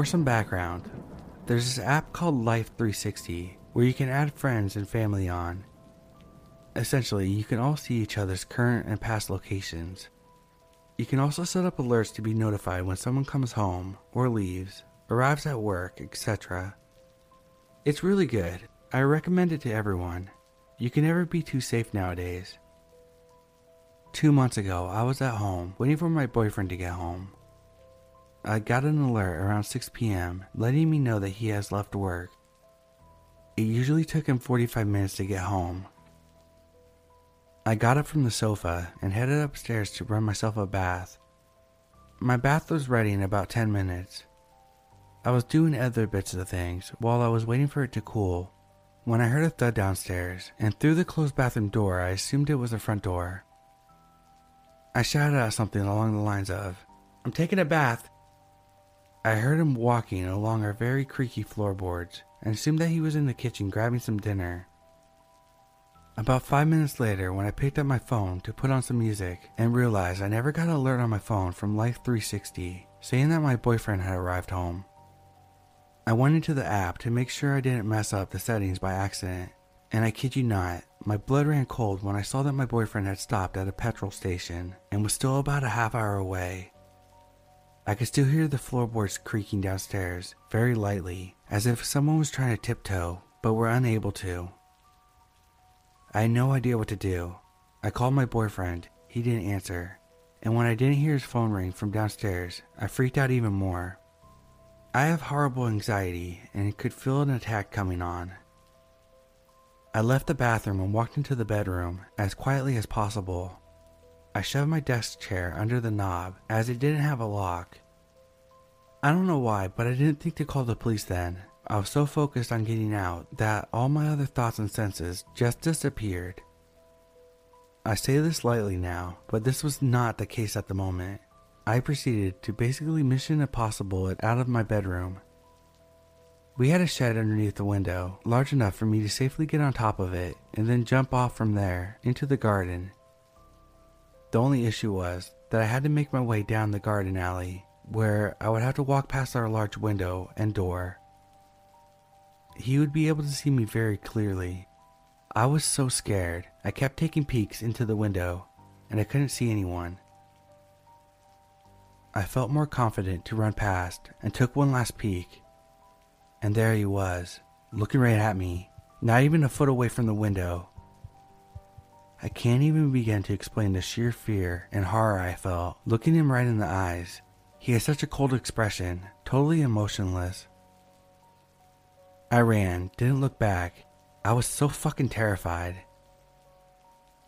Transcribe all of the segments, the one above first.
For some background, there's this app called Life 360 where you can add friends and family on. Essentially, you can all see each other's current and past locations. You can also set up alerts to be notified when someone comes home or leaves, arrives at work, etc. It's really good. I recommend it to everyone. You can never be too safe nowadays. Two months ago, I was at home waiting for my boyfriend to get home. I got an alert around 6 p.m. letting me know that he has left work. It usually took him 45 minutes to get home. I got up from the sofa and headed upstairs to run myself a bath. My bath was ready in about 10 minutes. I was doing other bits of things while I was waiting for it to cool when I heard a thud downstairs, and through the closed bathroom door, I assumed it was the front door. I shouted out something along the lines of, I'm taking a bath. I heard him walking along our very creaky floorboards and assumed that he was in the kitchen grabbing some dinner. About five minutes later, when I picked up my phone to put on some music and realized I never got an alert on my phone from Life 360 saying that my boyfriend had arrived home. I went into the app to make sure I didn't mess up the settings by accident, and I kid you not, my blood ran cold when I saw that my boyfriend had stopped at a petrol station and was still about a half hour away. I could still hear the floorboards creaking downstairs, very lightly, as if someone was trying to tiptoe, but were unable to. I had no idea what to do. I called my boyfriend, he didn't answer, and when I didn't hear his phone ring from downstairs, I freaked out even more. I have horrible anxiety and could feel an attack coming on. I left the bathroom and walked into the bedroom as quietly as possible. I shoved my desk chair under the knob as it didn't have a lock. I don't know why, but I didn't think to call the police then. I was so focused on getting out that all my other thoughts and senses just disappeared. I say this lightly now, but this was not the case at the moment. I proceeded to basically mission impossible it out of my bedroom. We had a shed underneath the window, large enough for me to safely get on top of it and then jump off from there into the garden the only issue was that I had to make my way down the garden alley, where I would have to walk past our large window and door. He would be able to see me very clearly. I was so scared, I kept taking peeks into the window, and I couldn't see anyone. I felt more confident to run past and took one last peek. And there he was, looking right at me, not even a foot away from the window. I can't even begin to explain the sheer fear and horror I felt looking him right in the eyes. He has such a cold expression, totally emotionless. I ran, didn't look back. I was so fucking terrified.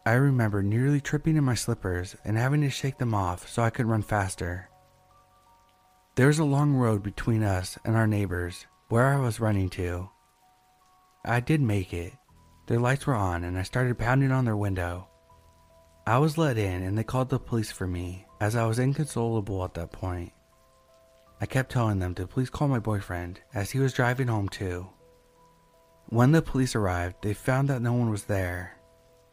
I remember nearly tripping in my slippers and having to shake them off so I could run faster. There was a long road between us and our neighbors, where I was running to. I did make it, their lights were on and I started pounding on their window. I was let in and they called the police for me as I was inconsolable at that point. I kept telling them to please call my boyfriend as he was driving home too. When the police arrived, they found that no one was there.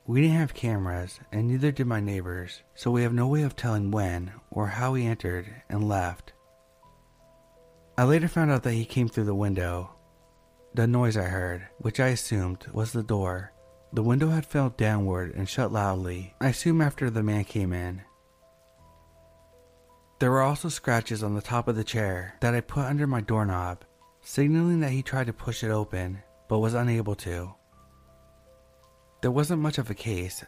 We didn't have cameras and neither did my neighbors, so we have no way of telling when or how he entered and left. I later found out that he came through the window the noise I heard, which I assumed was the door. The window had fell downward and shut loudly, I assume after the man came in. There were also scratches on the top of the chair that I put under my doorknob, signaling that he tried to push it open, but was unable to. There wasn't much of a case.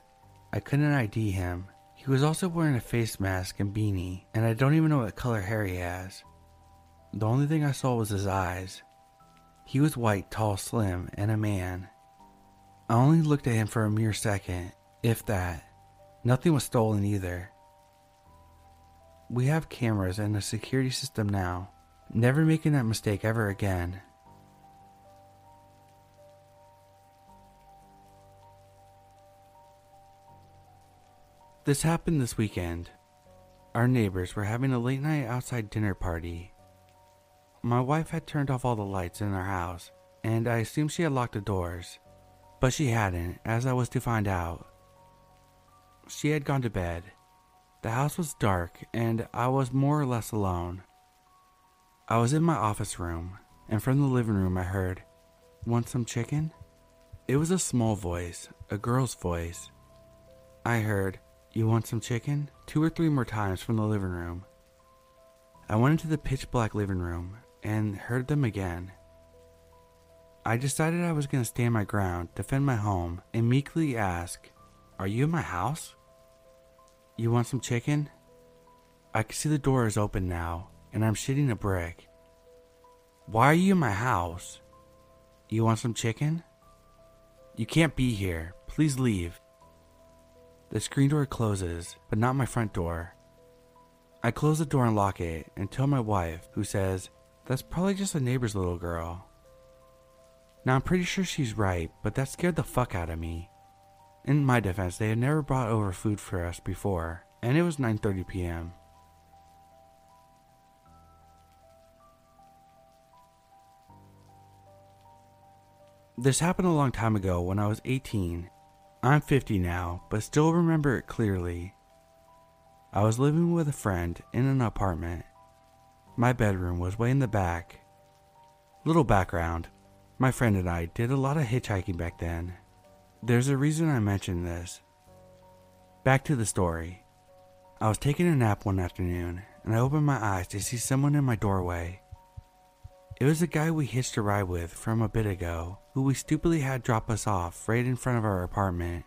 I couldn't ID him. He was also wearing a face mask and beanie, and I don't even know what color hair he has. The only thing I saw was his eyes, he was white, tall, slim, and a man. I only looked at him for a mere second, if that. Nothing was stolen either. We have cameras and a security system now. Never making that mistake ever again. This happened this weekend. Our neighbors were having a late night outside dinner party my wife had turned off all the lights in our house, and I assumed she had locked the doors. But she hadn't, as I was to find out. She had gone to bed. The house was dark, and I was more or less alone. I was in my office room, and from the living room I heard, Want some chicken? It was a small voice, a girl's voice. I heard, You want some chicken? two or three more times from the living room. I went into the pitch black living room and heard them again. I decided I was going to stand my ground, defend my home, and meekly ask, Are you in my house? You want some chicken? I can see the door is open now, and I'm shitting a brick. Why are you in my house? You want some chicken? You can't be here. Please leave. The screen door closes, but not my front door. I close the door and lock it and tell my wife, who says, That's probably just a neighbor's little girl. Now I'm pretty sure she's right, but that scared the fuck out of me. In my defense, they had never brought over food for us before, and it was 9:30 p.m. This happened a long time ago when I was 18. I'm 50 now, but still remember it clearly. I was living with a friend in an apartment. My bedroom was way in the back. Little background my friend and I did a lot of hitchhiking back then. There's a reason I mention this. Back to the story. I was taking a nap one afternoon and I opened my eyes to see someone in my doorway. It was a guy we hitched a ride with from a bit ago, who we stupidly had drop us off right in front of our apartment.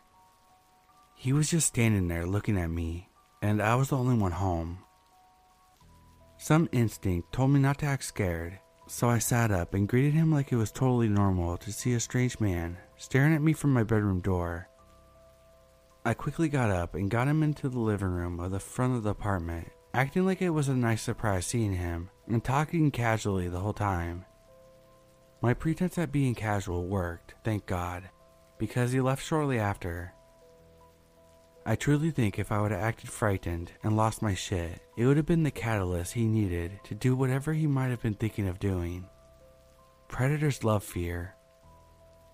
He was just standing there looking at me, and I was the only one home. Some instinct told me not to act scared, so I sat up and greeted him like it was totally normal to see a strange man staring at me from my bedroom door. I quickly got up and got him into the living room of the front of the apartment, acting like it was a nice surprise seeing him and talking casually the whole time. My pretense at being casual worked, thank God, because he left shortly after. I truly think if I would have acted frightened and lost my shit, it would have been the catalyst he needed to do whatever he might have been thinking of doing. Predators love fear.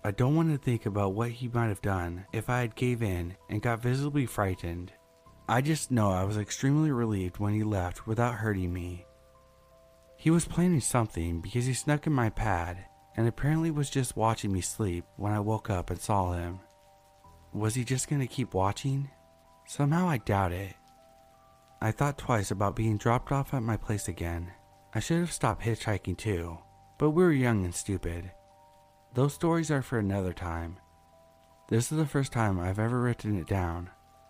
I don't want to think about what he might have done if I had gave in and got visibly frightened. I just know I was extremely relieved when he left without hurting me. He was planning something because he snuck in my pad and apparently was just watching me sleep when I woke up and saw him. Was he just going to keep watching? Somehow I doubt it. I thought twice about being dropped off at my place again. I should have stopped hitchhiking too, but we were young and stupid. Those stories are for another time. This is the first time I've ever written it down.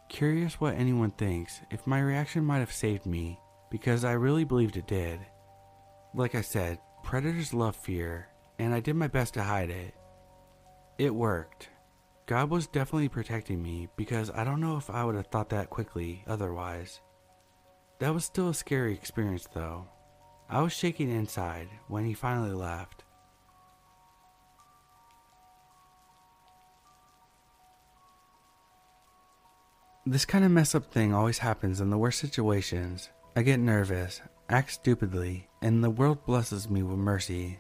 Curious what anyone thinks if my reaction might have saved me, because I really believed it did. Like I said, predators love fear, and I did my best to hide it. It worked. God was definitely protecting me because I don't know if I would have thought that quickly otherwise. That was still a scary experience though. I was shaking inside when he finally left. This kind of mess up thing always happens in the worst situations. I get nervous, act stupidly, and the world blesses me with mercy.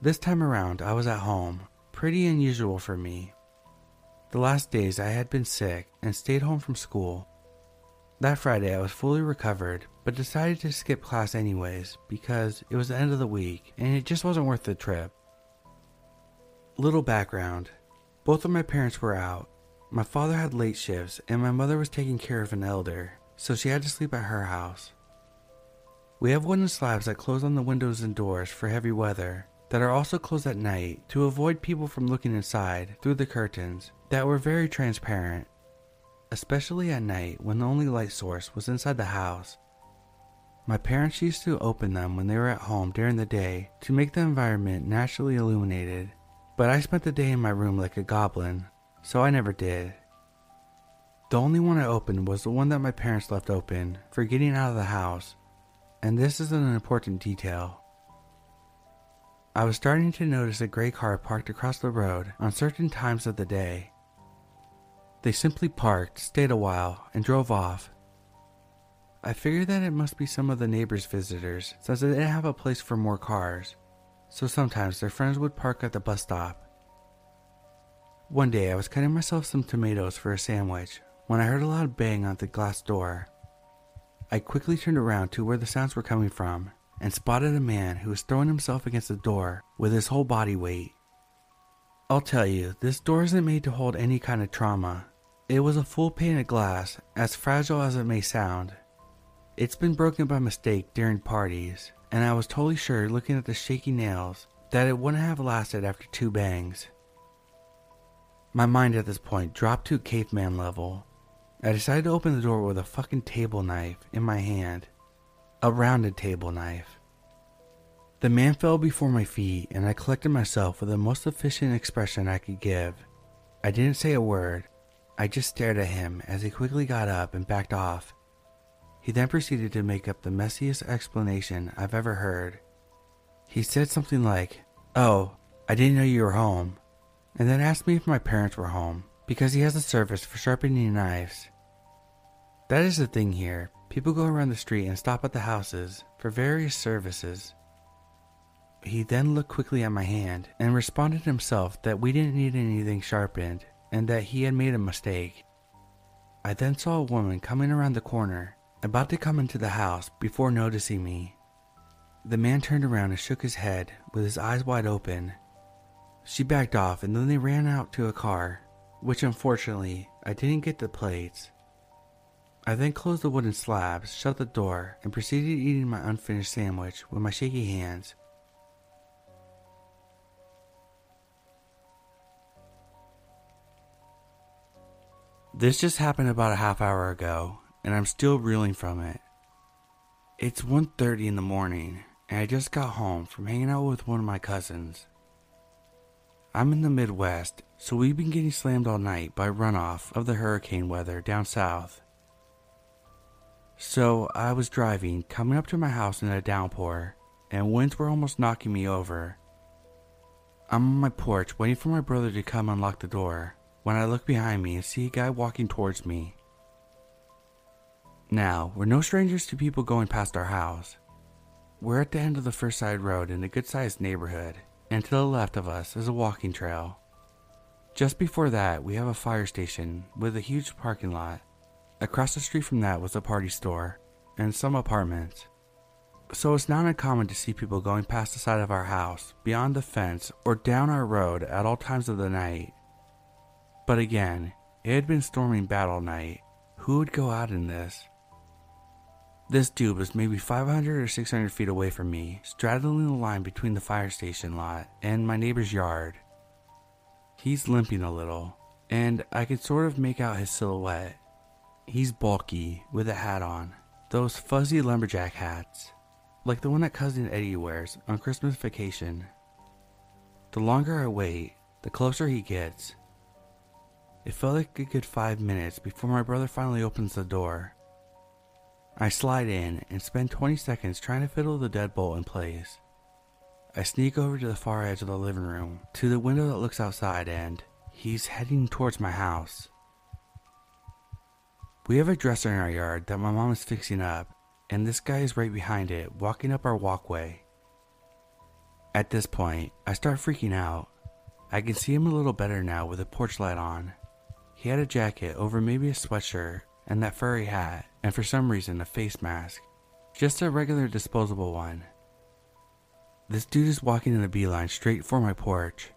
This time around, I was at home, pretty unusual for me. The last days I had been sick and stayed home from school. That Friday I was fully recovered, but decided to skip class anyways because it was the end of the week and it just wasn't worth the trip. Little background both of my parents were out. My father had late shifts and my mother was taking care of an elder, so she had to sleep at her house. We have wooden slabs that close on the windows and doors for heavy weather that are also closed at night to avoid people from looking inside through the curtains that were very transparent, especially at night when the only light source was inside the house. My parents used to open them when they were at home during the day to make the environment naturally illuminated, but I spent the day in my room like a goblin, so I never did. The only one I opened was the one that my parents left open for getting out of the house, and this is an important detail. I was starting to notice a gray car parked across the road on certain times of the day. They simply parked, stayed a while, and drove off. I figured that it must be some of the neighbors' visitors since they didn't have a place for more cars, so sometimes their friends would park at the bus stop. One day I was cutting myself some tomatoes for a sandwich when I heard a loud bang on the glass door. I quickly turned around to where the sounds were coming from and spotted a man who was throwing himself against the door with his whole body weight. I'll tell you, this door isn't made to hold any kind of trauma. It was a full pane of glass, as fragile as it may sound. It's been broken by mistake during parties, and I was totally sure looking at the shaky nails that it wouldn't have lasted after two bangs. My mind at this point dropped to caveman level. I decided to open the door with a fucking table knife in my hand. A rounded table knife. The man fell before my feet, and I collected myself with the most efficient expression I could give. I didn't say a word. I just stared at him as he quickly got up and backed off. He then proceeded to make up the messiest explanation I've ever heard. He said something like, Oh, I didn't know you were home, and then asked me if my parents were home because he has a service for sharpening knives. That is the thing here. People go around the street and stop at the houses for various services. He then looked quickly at my hand and responded himself that we didn't need anything sharpened and that he had made a mistake. I then saw a woman coming around the corner, about to come into the house before noticing me. The man turned around and shook his head with his eyes wide open. She backed off and then they ran out to a car, which unfortunately I didn't get the plates. I then closed the wooden slabs, shut the door, and proceeded eating my unfinished sandwich with my shaky hands. This just happened about a half hour ago, and I'm still reeling from it. It's 1:30 in the morning, and I just got home from hanging out with one of my cousins. I'm in the Midwest, so we've been getting slammed all night by runoff of the hurricane weather down south. So I was driving, coming up to my house in a downpour, and winds were almost knocking me over. I'm on my porch waiting for my brother to come unlock the door when I look behind me and see a guy walking towards me. Now, we're no strangers to people going past our house. We're at the end of the first side road in a good sized neighborhood, and to the left of us is a walking trail. Just before that, we have a fire station with a huge parking lot. Across the street from that was a party store and some apartments. So it's not uncommon to see people going past the side of our house, beyond the fence, or down our road at all times of the night. But again, it had been storming bad all night. Who would go out in this? This dude was maybe 500 or 600 feet away from me, straddling the line between the fire station lot and my neighbor's yard. He's limping a little, and I could sort of make out his silhouette. He's bulky, with a hat on, those fuzzy lumberjack hats, like the one that Cousin Eddie wears on Christmas vacation. The longer I wait, the closer he gets, it felt like a good five minutes before my brother finally opens the door. I slide in and spend 20 seconds trying to fiddle the deadbolt in place. I sneak over to the far edge of the living room, to the window that looks outside, and he's heading towards my house. We have a dresser in our yard that my mom is fixing up, and this guy is right behind it, walking up our walkway. At this point, I start freaking out. I can see him a little better now with the porch light on. He had a jacket over maybe a sweatshirt and that furry hat, and for some reason a face mask. Just a regular disposable one. This dude is walking in a beeline straight for my porch.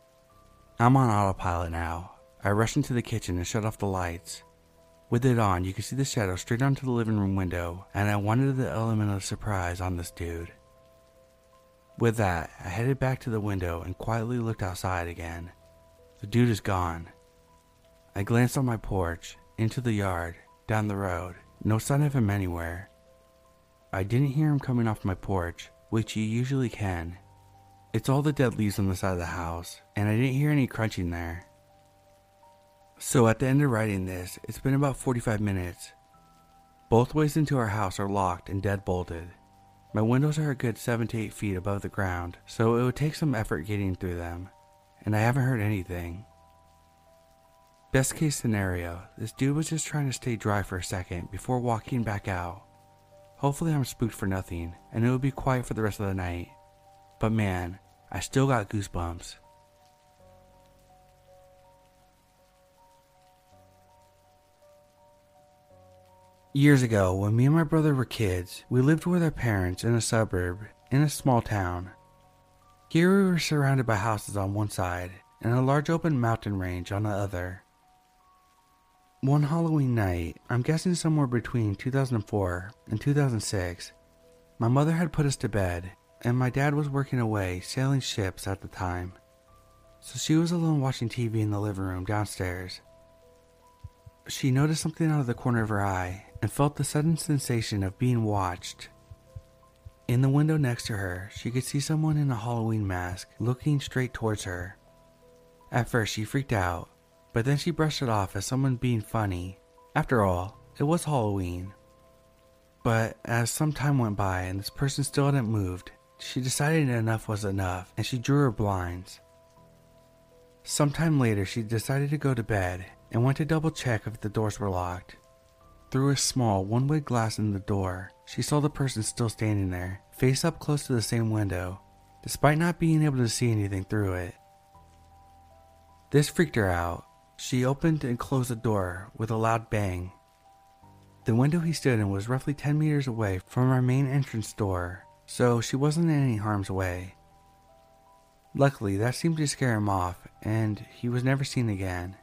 I'm on autopilot now. I rush into the kitchen and shut off the lights. With it on, you can see the shadow straight onto the living room window, and I wanted the element of surprise on this dude. With that, I headed back to the window and quietly looked outside again. The dude is gone. I glanced on my porch, into the yard, down the road. No sign of him anywhere. I didn't hear him coming off my porch, which you usually can. It's all the dead leaves on the side of the house, and I didn't hear any crunching there. So at the end of writing this, it's been about 45 minutes. Both ways into our house are locked and dead bolted. My windows are a good 7 to 8 feet above the ground, so it would take some effort getting through them, and I haven't heard anything. Best case scenario, this dude was just trying to stay dry for a second before walking back out. Hopefully, I'm spooked for nothing and it will be quiet for the rest of the night. But man, I still got goosebumps. Years ago, when me and my brother were kids, we lived with our parents in a suburb in a small town. Here we were surrounded by houses on one side and a large open mountain range on the other. One Halloween night, I'm guessing somewhere between 2004 and 2006, my mother had put us to bed, and my dad was working away sailing ships at the time. So she was alone watching TV in the living room downstairs. She noticed something out of the corner of her eye and felt the sudden sensation of being watched. In the window next to her, she could see someone in a Halloween mask looking straight towards her. At first, she freaked out but then she brushed it off as someone being funny. After all, it was Halloween. But as some time went by and this person still hadn't moved, she decided enough was enough and she drew her blinds. Sometime later, she decided to go to bed and went to double check if the doors were locked. Through a small one way glass in the door, she saw the person still standing there, face up close to the same window, despite not being able to see anything through it. This freaked her out, she opened and closed the door with a loud bang. The window he stood in was roughly 10 meters away from our main entrance door, so she wasn't in any harm's way. Luckily, that seemed to scare him off, and he was never seen again.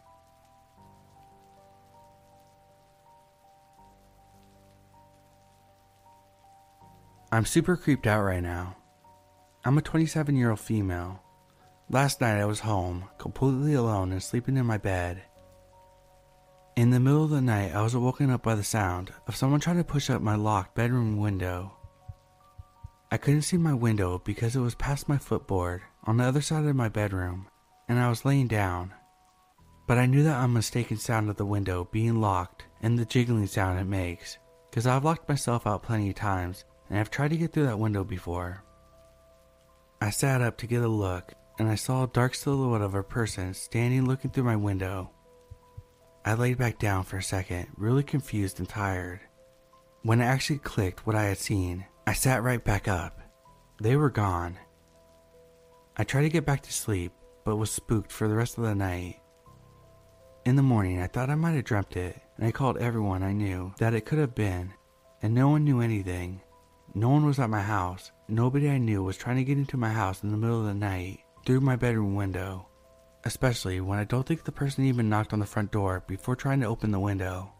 I'm super creeped out right now. I'm a 27 year old female Last night I was home, completely alone and sleeping in my bed. In the middle of the night, I was woken up by the sound of someone trying to push up my locked bedroom window. I couldn't see my window because it was past my footboard on the other side of my bedroom, and I was laying down. But I knew that unmistaken sound of the window being locked and the jiggling sound it makes, because I've locked myself out plenty of times and I've tried to get through that window before. I sat up to get a look and I saw a dark silhouette of a person standing looking through my window. I laid back down for a second, really confused and tired. When it actually clicked what I had seen, I sat right back up. They were gone. I tried to get back to sleep, but was spooked for the rest of the night. In the morning, I thought I might have dreamt it, and I called everyone I knew that it could have been, and no one knew anything. No one was at my house. Nobody I knew was trying to get into my house in the middle of the night through my bedroom window, especially when I don't think the person even knocked on the front door before trying to open the window.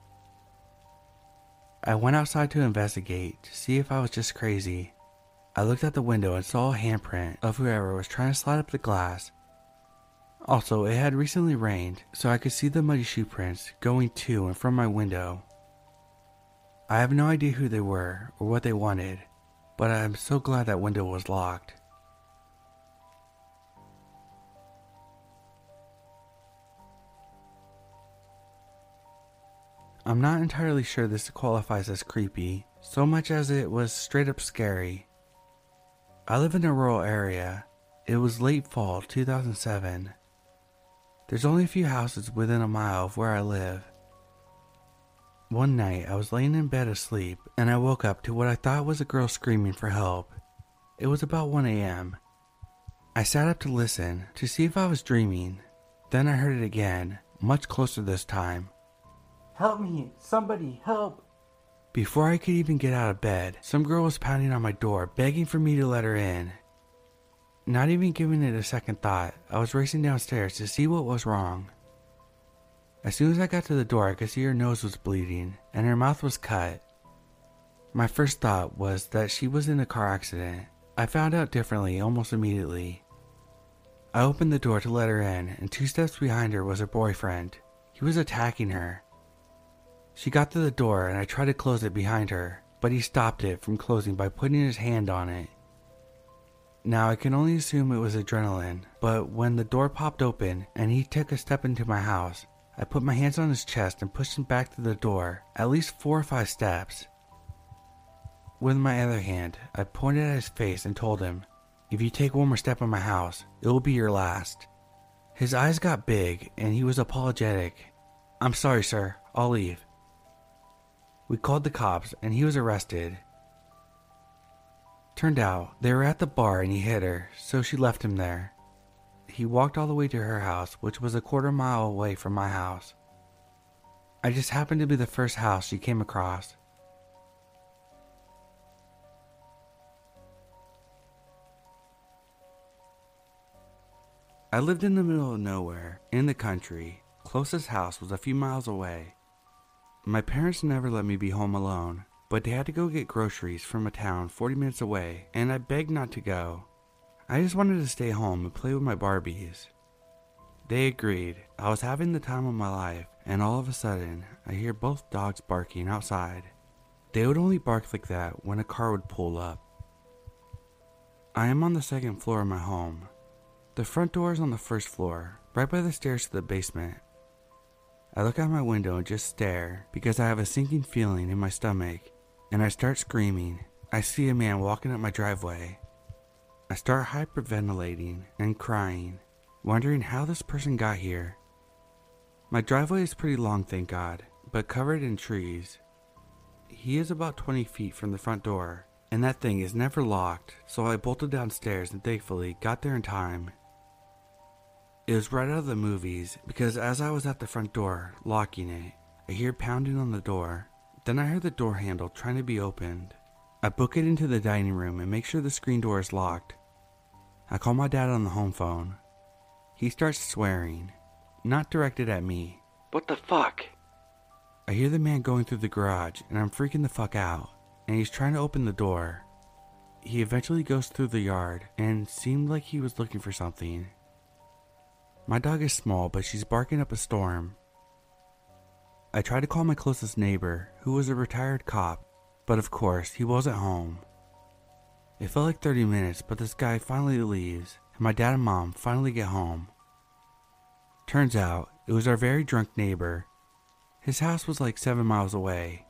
I went outside to investigate to see if I was just crazy. I looked out the window and saw a handprint of whoever was trying to slide up the glass. Also, it had recently rained, so I could see the muddy shoe prints going to and from my window. I have no idea who they were or what they wanted, but I am so glad that window was locked. I'm not entirely sure this qualifies as creepy, so much as it was straight up scary. I live in a rural area. It was late fall 2007. There's only a few houses within a mile of where I live. One night, I was laying in bed asleep and I woke up to what I thought was a girl screaming for help. It was about 1 a.m. I sat up to listen to see if I was dreaming. Then I heard it again, much closer this time. Help me! Somebody help! Before I could even get out of bed, some girl was pounding on my door, begging for me to let her in. Not even giving it a second thought, I was racing downstairs to see what was wrong. As soon as I got to the door, I could see her nose was bleeding and her mouth was cut. My first thought was that she was in a car accident. I found out differently almost immediately. I opened the door to let her in, and two steps behind her was her boyfriend. He was attacking her, she got to the door and I tried to close it behind her, but he stopped it from closing by putting his hand on it. Now I can only assume it was adrenaline, but when the door popped open and he took a step into my house, I put my hands on his chest and pushed him back to the door, at least four or five steps. With my other hand, I pointed at his face and told him, If you take one more step in my house, it will be your last. His eyes got big and he was apologetic. I'm sorry, sir. I'll leave. We called the cops and he was arrested. Turned out they were at the bar and he hit her, so she left him there. He walked all the way to her house, which was a quarter mile away from my house. I just happened to be the first house she came across. I lived in the middle of nowhere, in the country. Closest house was a few miles away. My parents never let me be home alone, but they had to go get groceries from a town 40 minutes away, and I begged not to go. I just wanted to stay home and play with my Barbies. They agreed. I was having the time of my life, and all of a sudden, I hear both dogs barking outside. They would only bark like that when a car would pull up. I am on the second floor of my home. The front door is on the first floor, right by the stairs to the basement. I look out my window and just stare because I have a sinking feeling in my stomach, and I start screaming. I see a man walking up my driveway. I start hyperventilating and crying wondering how this person got here. My driveway is pretty long, thank God, but covered in trees. He is about 20 feet from the front door, and that thing is never locked, so I bolted downstairs and thankfully got there in time. It was right out of the movies because as I was at the front door, locking it, I hear pounding on the door. Then I hear the door handle trying to be opened. I book it into the dining room and make sure the screen door is locked. I call my dad on the home phone. He starts swearing, not directed at me. What the fuck? I hear the man going through the garage and I'm freaking the fuck out, and he's trying to open the door. He eventually goes through the yard and seemed like he was looking for something. My dog is small, but she's barking up a storm. I try to call my closest neighbor, who was a retired cop, but of course, he wasn't home. It felt like 30 minutes, but this guy finally leaves, and my dad and mom finally get home. Turns out, it was our very drunk neighbor. His house was like seven miles away.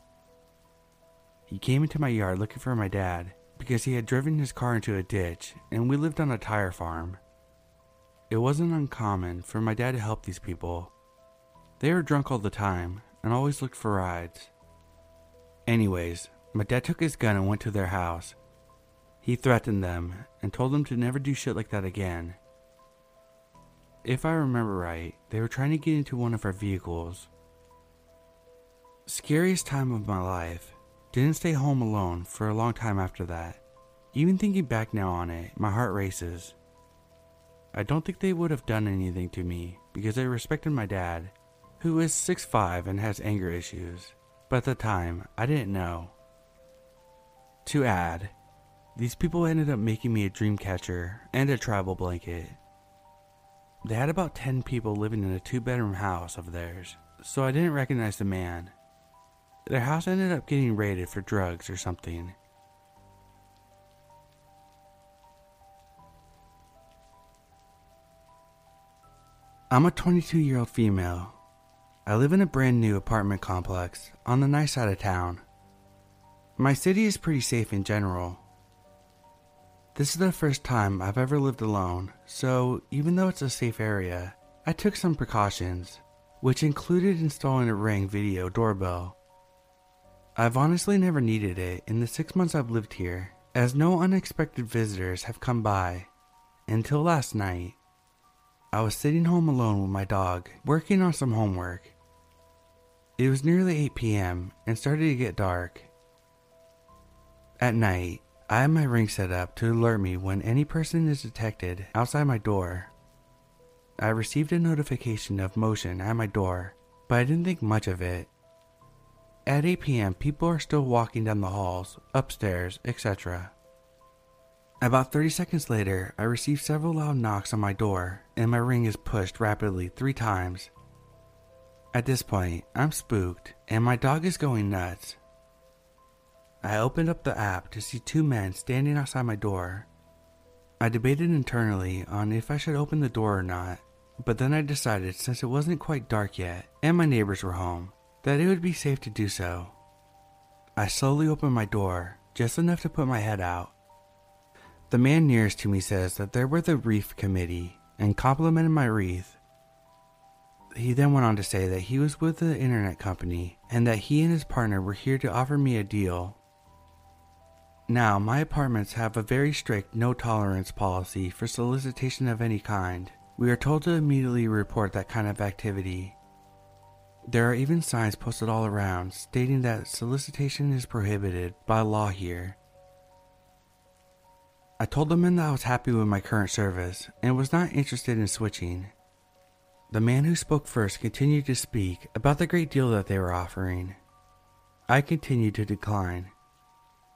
He came into my yard looking for my dad because he had driven his car into a ditch and we lived on a tire farm. It wasn't uncommon for my dad to help these people. They were drunk all the time and always looked for rides. Anyways, my dad took his gun and went to their house. He threatened them and told them to never do shit like that again. If I remember right, they were trying to get into one of our vehicles. Scariest time of my life. Didn't stay home alone for a long time after that. Even thinking back now on it, my heart races. I don't think they would have done anything to me because I respected my dad, who is 6'5 and has anger issues. But at the time, I didn't know. To add, these people ended up making me a dream catcher and a tribal blanket. They had about 10 people living in a two bedroom house of theirs, so I didn't recognize the man. Their house ended up getting raided for drugs or something. I'm a 22 year old female. I live in a brand new apartment complex on the nice side of town. My city is pretty safe in general, this is the first time I've ever lived alone, so even though it's a safe area, I took some precautions, which included installing a Ring video doorbell. I've honestly never needed it in the six months I've lived here, as no unexpected visitors have come by. Until last night, I was sitting home alone with my dog, working on some homework. It was nearly 8 p.m. and started to get dark. At night, I have my ring set up to alert me when any person is detected outside my door. I received a notification of motion at my door, but I didn't think much of it. At 8 p.m., people are still walking down the halls, upstairs, etc. About 30 seconds later, I receive several loud knocks on my door, and my ring is pushed rapidly three times. At this point, I'm spooked, and my dog is going nuts. I opened up the app to see two men standing outside my door. I debated internally on if I should open the door or not, but then I decided since it wasn't quite dark yet and my neighbors were home, that it would be safe to do so. I slowly opened my door, just enough to put my head out. The man nearest to me says that they were the wreath committee and complimented my wreath. He then went on to say that he was with the internet company and that he and his partner were here to offer me a deal now, my apartments have a very strict no tolerance policy for solicitation of any kind. We are told to immediately report that kind of activity. There are even signs posted all around stating that solicitation is prohibited by law here. I told the man that I was happy with my current service and was not interested in switching. The man who spoke first continued to speak about the great deal that they were offering. I continued to decline.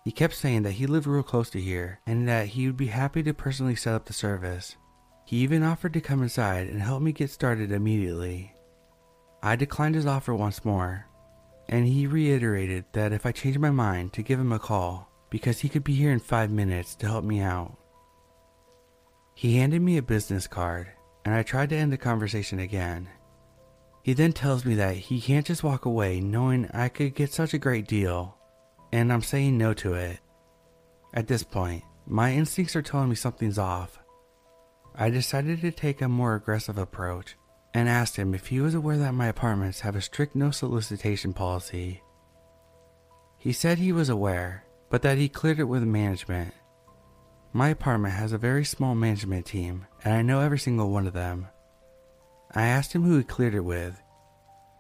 He kept saying that he lived real close to here and that he would be happy to personally set up the service. He even offered to come inside and help me get started immediately. I declined his offer once more, and he reiterated that if I changed my mind to give him a call because he could be here in five minutes to help me out. He handed me a business card, and I tried to end the conversation again. He then tells me that he can't just walk away knowing I could get such a great deal, and I'm saying no to it. At this point, my instincts are telling me something's off. I decided to take a more aggressive approach and asked him if he was aware that my apartments have a strict no solicitation policy. He said he was aware, but that he cleared it with management. My apartment has a very small management team, and I know every single one of them. I asked him who he cleared it with.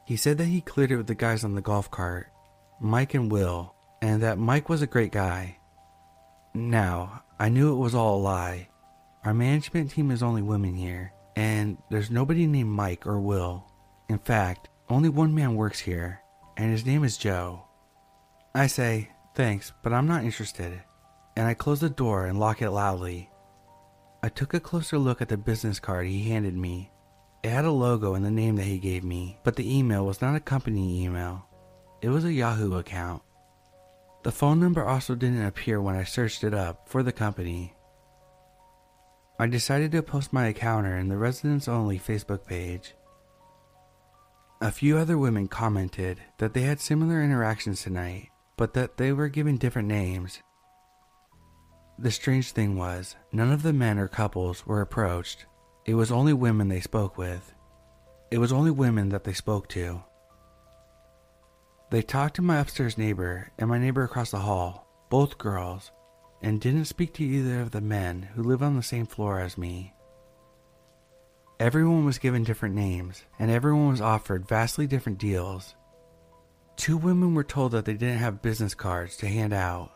He said that he cleared it with the guys on the golf cart, Mike and Will, and that Mike was a great guy. Now, I knew it was all a lie. Our management team is only women here, and there's nobody named Mike or Will. In fact, only one man works here, and his name is Joe. I say, thanks, but I'm not interested, and I close the door and lock it loudly. I took a closer look at the business card he handed me it had a logo and the name that he gave me, but the email was not a company email. It was a Yahoo account. The phone number also didn't appear when I searched it up for the company. I decided to post my encounter in the residents only Facebook page. A few other women commented that they had similar interactions tonight, but that they were given different names. The strange thing was, none of the men or couples were approached it was only women they spoke with. It was only women that they spoke to. They talked to my upstairs neighbor and my neighbor across the hall, both girls, and didn't speak to either of the men who live on the same floor as me. Everyone was given different names, and everyone was offered vastly different deals. Two women were told that they didn't have business cards to hand out.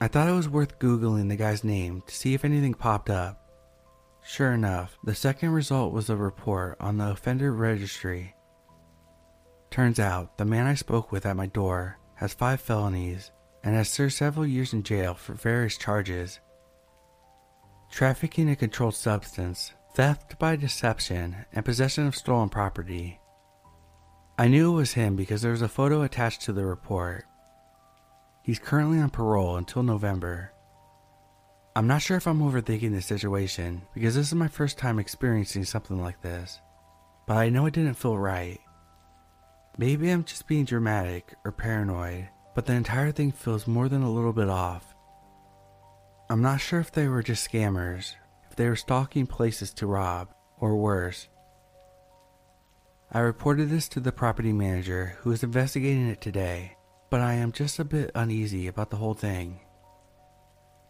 I thought it was worth Googling the guy's name to see if anything popped up, Sure enough, the second result was a report on the offender registry. Turns out, the man I spoke with at my door has five felonies and has served several years in jail for various charges trafficking a controlled substance, theft by deception, and possession of stolen property. I knew it was him because there was a photo attached to the report. He's currently on parole until November. I'm not sure if I'm overthinking the situation because this is my first time experiencing something like this, but I know it didn't feel right. Maybe I'm just being dramatic or paranoid, but the entire thing feels more than a little bit off. I'm not sure if they were just scammers, if they were stalking places to rob, or worse. I reported this to the property manager who is investigating it today, but I am just a bit uneasy about the whole thing.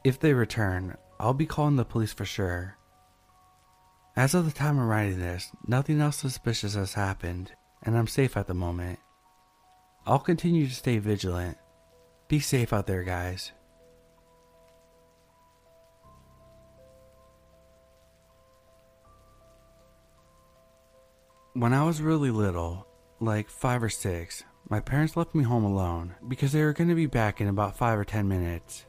If they return, I'll be calling the police for sure. As of the time I'm writing this, nothing else suspicious has happened, and I'm safe at the moment. I'll continue to stay vigilant. Be safe out there, guys. When I was really little, like five or six, my parents left me home alone because they were going to be back in about five or ten minutes.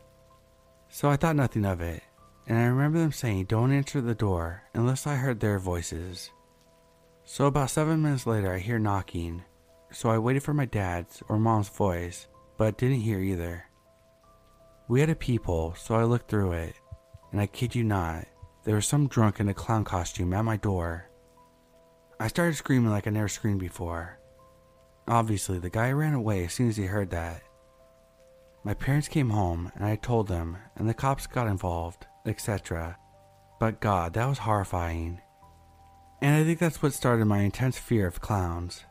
So I thought nothing of it, and I remember them saying, Don't answer the door unless I heard their voices. So about seven minutes later, I hear knocking, so I waited for my dad's or mom's voice, but didn't hear either. We had a peephole, so I looked through it, and I kid you not, there was some drunk in a clown costume at my door. I started screaming like I never screamed before. Obviously, the guy ran away as soon as he heard that, my parents came home and I told them, and the cops got involved, etc. But God, that was horrifying. And I think that's what started my intense fear of clowns.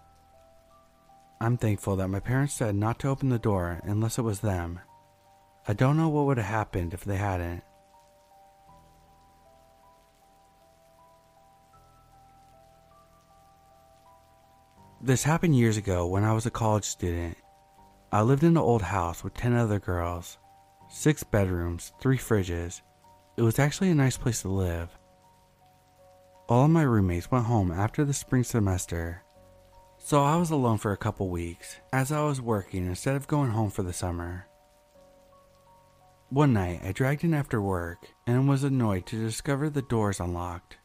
I'm thankful that my parents said not to open the door unless it was them. I don't know what would have happened if they hadn't. This happened years ago when I was a college student I lived in an old house with 10 other girls, six bedrooms, three fridges. It was actually a nice place to live. All of my roommates went home after the spring semester, so I was alone for a couple weeks as I was working instead of going home for the summer. One night, I dragged in after work and was annoyed to discover the doors unlocked.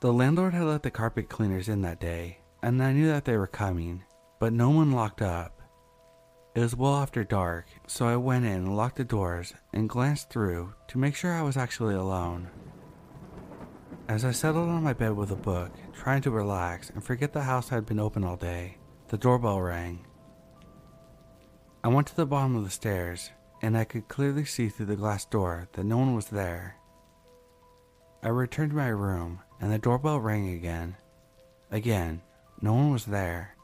The landlord had let the carpet cleaners in that day, and I knew that they were coming, but no one locked up. It was well after dark, so I went in and locked the doors and glanced through to make sure I was actually alone. As I settled on my bed with a book, trying to relax and forget the house had been open all day, the doorbell rang. I went to the bottom of the stairs, and I could clearly see through the glass door that no one was there. I returned to my room, and the doorbell rang again. Again, no one was there.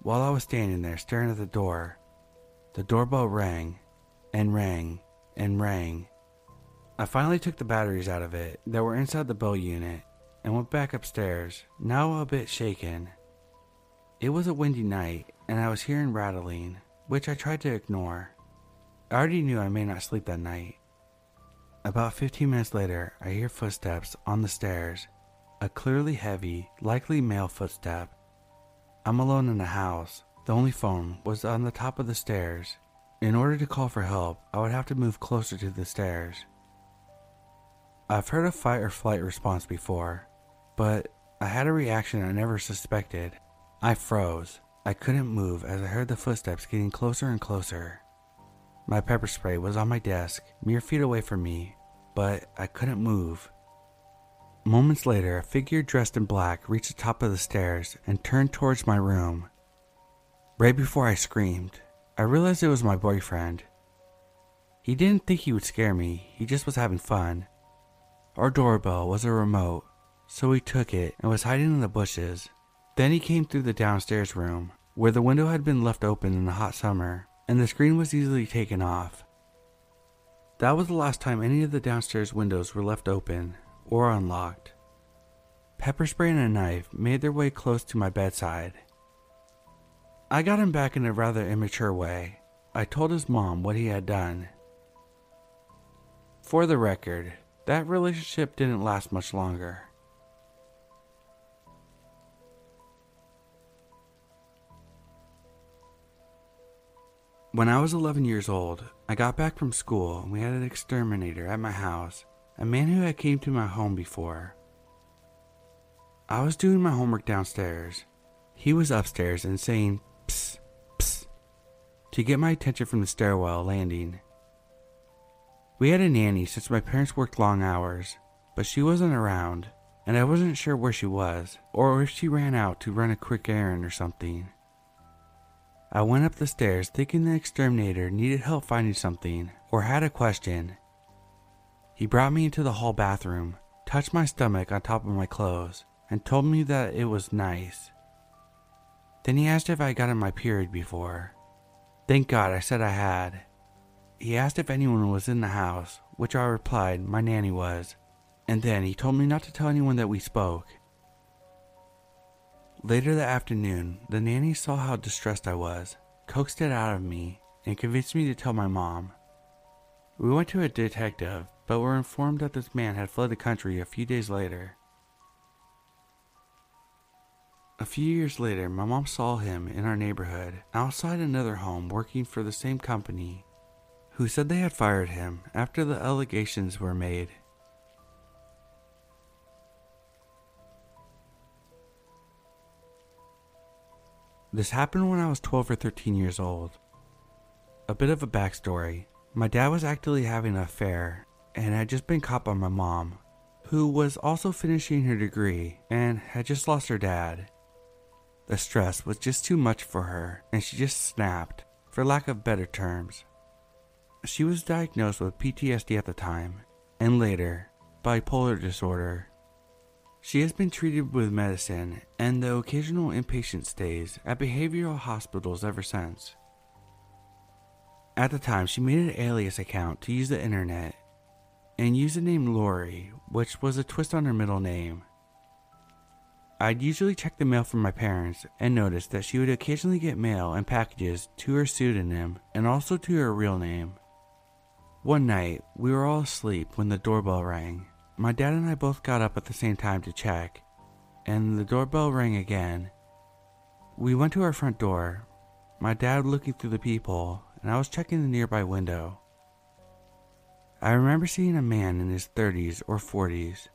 While I was standing there staring at the door, the doorbell rang and rang and rang I finally took the batteries out of it that were inside the bell unit and went back upstairs, now a bit shaken. It was a windy night and I was hearing rattling, which I tried to ignore. I already knew I may not sleep that night. About 15 minutes later, I hear footsteps on the stairs, a clearly heavy, likely male footstep. I'm alone in the house. The only phone was on the top of the stairs. In order to call for help, I would have to move closer to the stairs. I've heard a fight or flight response before, but I had a reaction I never suspected. I froze. I couldn't move as I heard the footsteps getting closer and closer. My pepper spray was on my desk, mere feet away from me, but I couldn't move. Moments later, a figure dressed in black reached the top of the stairs and turned towards my room. Right before I screamed, I realized it was my boyfriend. He didn't think he would scare me, he just was having fun. Our doorbell was a remote, so he took it and was hiding in the bushes. Then he came through the downstairs room, where the window had been left open in the hot summer, and the screen was easily taken off. That was the last time any of the downstairs windows were left open or unlocked. Pepper spray and a knife made their way close to my bedside. I got him back in a rather immature way. I told his mom what he had done. For the record, that relationship didn't last much longer. When I was 11 years old, I got back from school and we had an exterminator at my house, a man who had came to my home before. I was doing my homework downstairs. He was upstairs and saying psst, psst to get my attention from the stairwell landing. We had a nanny since my parents worked long hours, but she wasn't around, and I wasn't sure where she was, or if she ran out to run a quick errand or something. I went up the stairs thinking the exterminator needed help finding something or had a question. He brought me into the hall bathroom, touched my stomach on top of my clothes, and told me that it was nice. Then he asked if I got in my period before. Thank God I said I had. He asked if anyone was in the house, which I replied my nanny was, and then he told me not to tell anyone that we spoke. Later that afternoon, the nanny saw how distressed I was, coaxed it out of me, and convinced me to tell my mom. We went to a detective, but were informed that this man had fled the country a few days later. A few years later, my mom saw him in our neighborhood outside another home working for the same company who said they had fired him after the allegations were made. This happened when I was 12 or 13 years old. A bit of a backstory my dad was actively having an affair and had just been caught by my mom, who was also finishing her degree and had just lost her dad. The stress was just too much for her and she just snapped, for lack of better terms. She was diagnosed with PTSD at the time, and later, bipolar disorder. She has been treated with medicine and the occasional inpatient stays at behavioral hospitals ever since. At the time, she made an alias account to use the internet and used the name Lori, which was a twist on her middle name. I'd usually check the mail from my parents and noticed that she would occasionally get mail and packages to her pseudonym and also to her real name. One night, we were all asleep when the doorbell rang. My dad and I both got up at the same time to check, and the doorbell rang again. We went to our front door, my dad looking through the peephole, and I was checking the nearby window. I remember seeing a man in his 30s or 40s,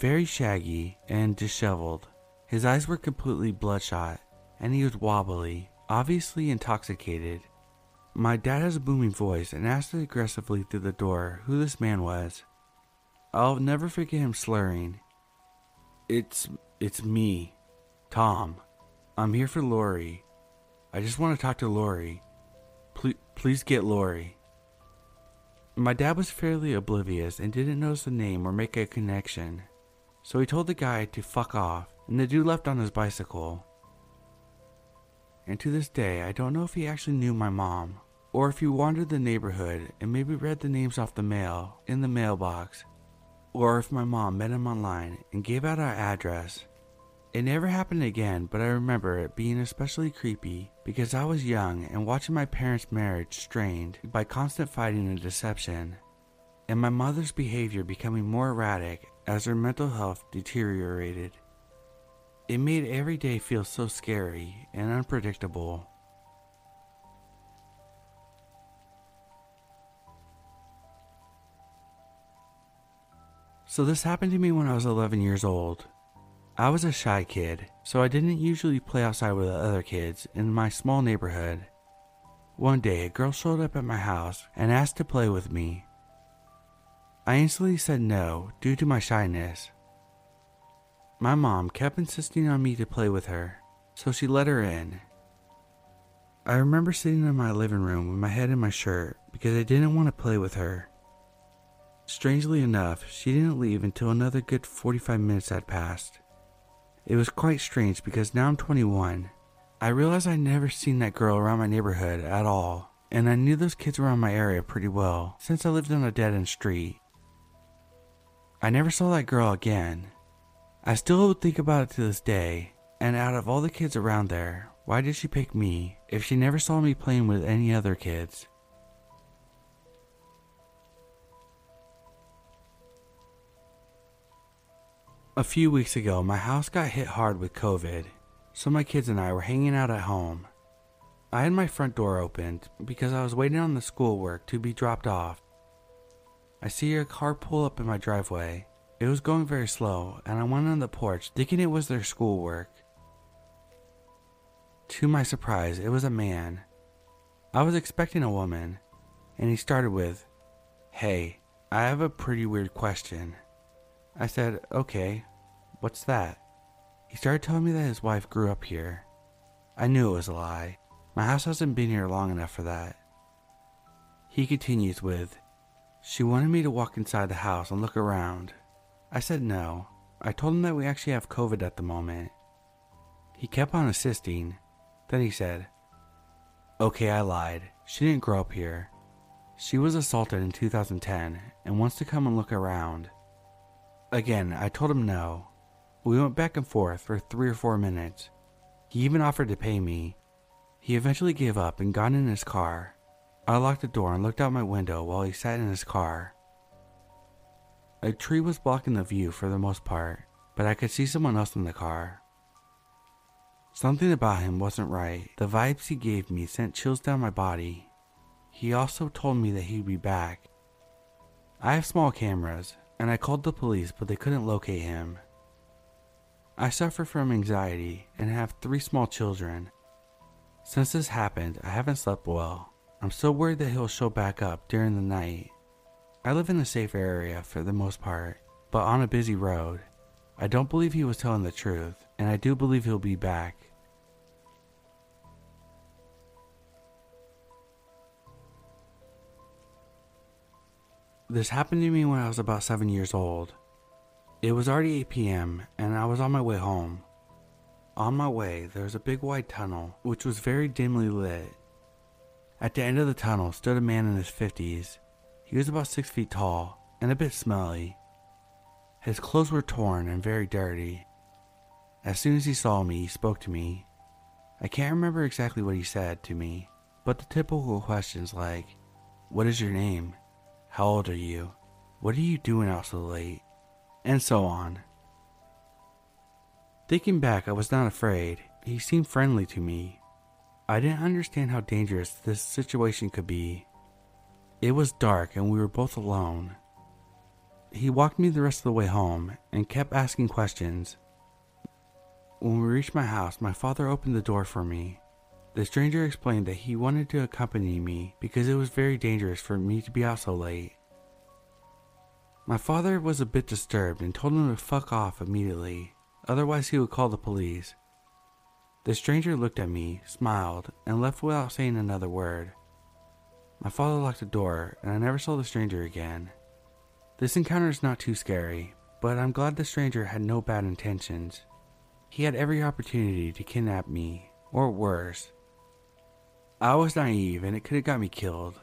very shaggy and disheveled. His eyes were completely bloodshot, and he was wobbly, obviously intoxicated. My dad has a booming voice and asked aggressively through the door who this man was. I'll never forget him slurring. It's it's me, Tom. I'm here for Lori. I just want to talk to Lori. Please, please get Lori. My dad was fairly oblivious and didn't notice the name or make a connection, so he told the guy to fuck off and the dude left on his bicycle. And to this day, I don't know if he actually knew my mom, or if he wandered the neighborhood and maybe read the names off the mail in the mailbox, or if my mom met him online and gave out our address. It never happened again, but I remember it being especially creepy because I was young and watching my parents' marriage strained by constant fighting and deception, and my mother's behavior becoming more erratic as her mental health deteriorated. It made every day feel so scary and unpredictable. So, this happened to me when I was 11 years old. I was a shy kid, so I didn't usually play outside with the other kids in my small neighborhood. One day, a girl showed up at my house and asked to play with me. I instantly said no due to my shyness. My mom kept insisting on me to play with her, so she let her in. I remember sitting in my living room with my head in my shirt because I didn't want to play with her. Strangely enough, she didn't leave until another good 45 minutes had passed. It was quite strange because now I'm 21. I realized I'd never seen that girl around my neighborhood at all, and I knew those kids around my area pretty well since I lived on a dead end street. I never saw that girl again, I still think about it to this day, and out of all the kids around there, why did she pick me if she never saw me playing with any other kids? A few weeks ago, my house got hit hard with COVID, so my kids and I were hanging out at home. I had my front door opened because I was waiting on the schoolwork to be dropped off. I see a car pull up in my driveway it was going very slow, and I went on the porch thinking it was their schoolwork. To my surprise, it was a man. I was expecting a woman, and he started with, Hey, I have a pretty weird question. I said, Okay, what's that? He started telling me that his wife grew up here. I knew it was a lie. My house hasn't been here long enough for that. He continues with, She wanted me to walk inside the house and look around. I said no. I told him that we actually have COVID at the moment. He kept on insisting. Then he said, Okay, I lied. She didn't grow up here. She was assaulted in 2010 and wants to come and look around. Again, I told him no. We went back and forth for three or four minutes. He even offered to pay me. He eventually gave up and got in his car. I locked the door and looked out my window while he sat in his car. A tree was blocking the view for the most part, but I could see someone else in the car. Something about him wasn't right. The vibes he gave me sent chills down my body. He also told me that he'd be back. I have small cameras, and I called the police, but they couldn't locate him. I suffer from anxiety and have three small children. Since this happened, I haven't slept well. I'm so worried that he'll show back up during the night I live in a safe area for the most part, but on a busy road. I don't believe he was telling the truth, and I do believe he'll be back. This happened to me when I was about 7 years old. It was already 8 p.m., and I was on my way home. On my way, there was a big wide tunnel, which was very dimly lit. At the end of the tunnel stood a man in his 50s he was about six feet tall and a bit smelly. His clothes were torn and very dirty. As soon as he saw me, he spoke to me. I can't remember exactly what he said to me, but the typical questions like, What is your name? How old are you? What are you doing out so late? And so on. Thinking back, I was not afraid. He seemed friendly to me. I didn't understand how dangerous this situation could be. It was dark and we were both alone. He walked me the rest of the way home and kept asking questions. When we reached my house, my father opened the door for me. The stranger explained that he wanted to accompany me because it was very dangerous for me to be out so late. My father was a bit disturbed and told him to fuck off immediately, otherwise, he would call the police. The stranger looked at me, smiled, and left without saying another word. My father locked the door, and I never saw the stranger again. This encounter is not too scary, but I'm glad the stranger had no bad intentions. He had every opportunity to kidnap me, or worse. I was naive and it could have got me killed,